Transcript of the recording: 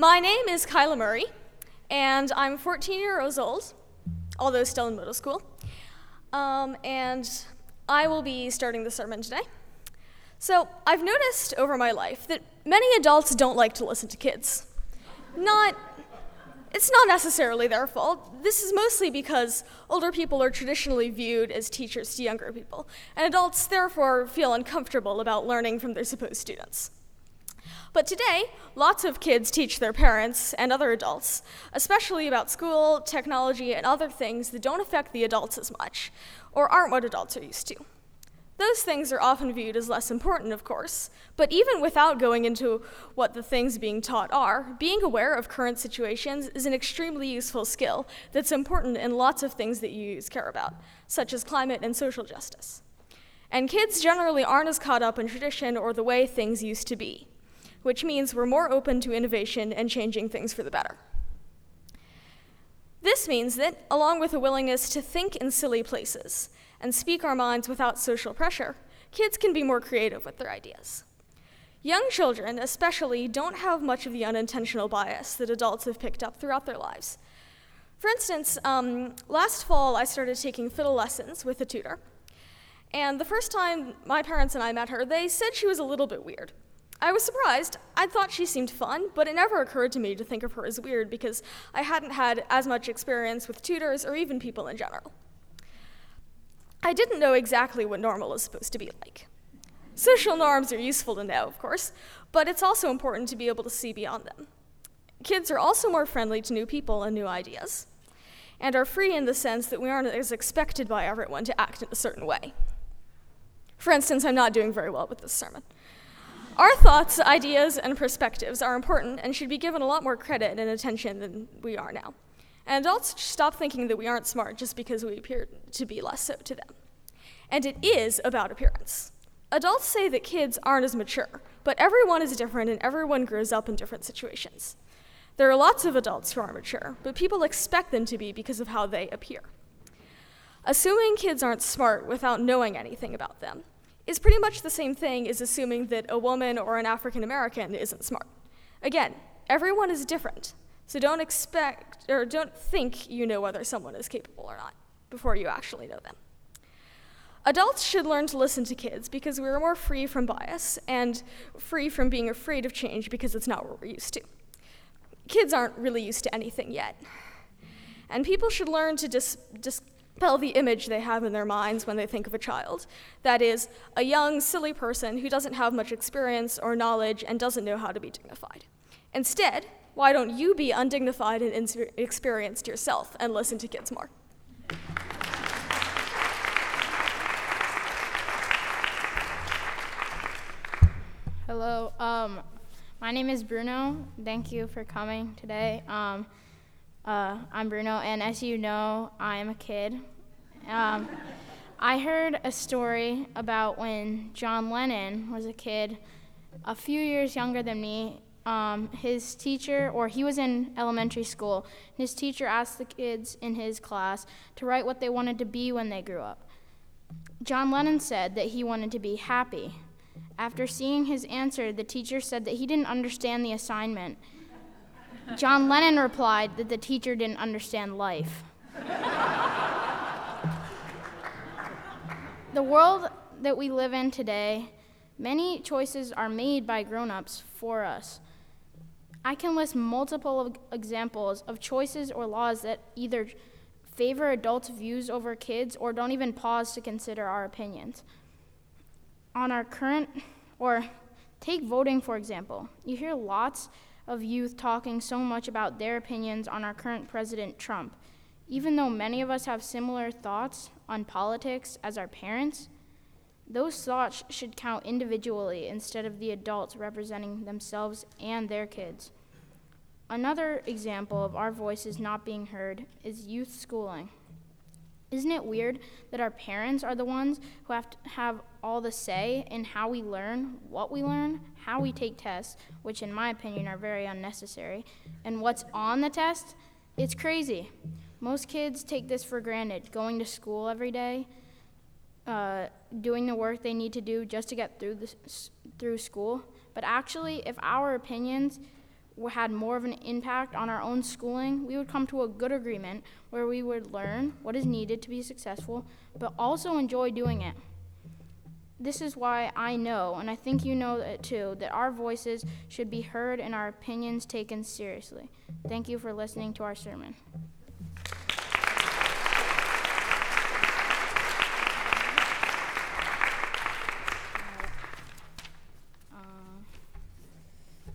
My name is Kyla Murray, and I'm 14 years old, although still in middle school. Um, and I will be starting the sermon today. So, I've noticed over my life that many adults don't like to listen to kids. Not it's not necessarily their fault. This is mostly because older people are traditionally viewed as teachers to younger people, and adults therefore feel uncomfortable about learning from their supposed students. But today, lots of kids teach their parents and other adults, especially about school, technology, and other things that don't affect the adults as much, or aren't what adults are used to. Those things are often viewed as less important, of course, but even without going into what the things being taught are, being aware of current situations is an extremely useful skill that's important in lots of things that you care about, such as climate and social justice. And kids generally aren't as caught up in tradition or the way things used to be, which means we're more open to innovation and changing things for the better. This means that, along with a willingness to think in silly places, and speak our minds without social pressure, kids can be more creative with their ideas. Young children, especially, don't have much of the unintentional bias that adults have picked up throughout their lives. For instance, um, last fall I started taking fiddle lessons with a tutor. And the first time my parents and I met her, they said she was a little bit weird. I was surprised. I thought she seemed fun, but it never occurred to me to think of her as weird because I hadn't had as much experience with tutors or even people in general. I didn't know exactly what normal is supposed to be like. Social norms are useful to know, of course, but it's also important to be able to see beyond them. Kids are also more friendly to new people and new ideas, and are free in the sense that we aren't as expected by everyone to act in a certain way. For instance, I'm not doing very well with this sermon. Our thoughts, ideas, and perspectives are important and should be given a lot more credit and attention than we are now. And adults stop thinking that we aren't smart just because we appear to be less so to them. And it is about appearance. Adults say that kids aren't as mature, but everyone is different and everyone grows up in different situations. There are lots of adults who are mature, but people expect them to be because of how they appear. Assuming kids aren't smart without knowing anything about them is pretty much the same thing as assuming that a woman or an African American isn't smart. Again, everyone is different, so don't expect or don't think you know whether someone is capable or not before you actually know them. Adults should learn to listen to kids because we're more free from bias and free from being afraid of change because it's not what we're used to. Kids aren't really used to anything yet. And people should learn to dis- dispel the image they have in their minds when they think of a child. That is, a young, silly person who doesn't have much experience or knowledge and doesn't know how to be dignified. Instead, why don't you be undignified and inexperienced yourself and listen to kids more? Hello, um, my name is Bruno. Thank you for coming today. Um, uh, I'm Bruno, and as you know, I'm a kid. Um, I heard a story about when John Lennon was a kid, a few years younger than me, um, his teacher, or he was in elementary school, his teacher asked the kids in his class to write what they wanted to be when they grew up. John Lennon said that he wanted to be happy. After seeing his answer, the teacher said that he didn't understand the assignment. John Lennon replied that the teacher didn't understand life. the world that we live in today, many choices are made by grown ups for us. I can list multiple examples of choices or laws that either favor adults' views over kids or don't even pause to consider our opinions. On our current, or take voting for example, you hear lots of youth talking so much about their opinions on our current President Trump. Even though many of us have similar thoughts on politics as our parents, those thoughts should count individually instead of the adults representing themselves and their kids. Another example of our voices not being heard is youth schooling. Isn't it weird that our parents are the ones who have to have all the say in how we learn, what we learn, how we take tests, which in my opinion are very unnecessary, and what's on the test? It's crazy. Most kids take this for granted, going to school every day, uh, doing the work they need to do just to get through, the, through school. But actually, if our opinions had more of an impact on our own schooling, we would come to a good agreement where we would learn what is needed to be successful, but also enjoy doing it. This is why I know, and I think you know it too, that our voices should be heard and our opinions taken seriously. Thank you for listening to our sermon.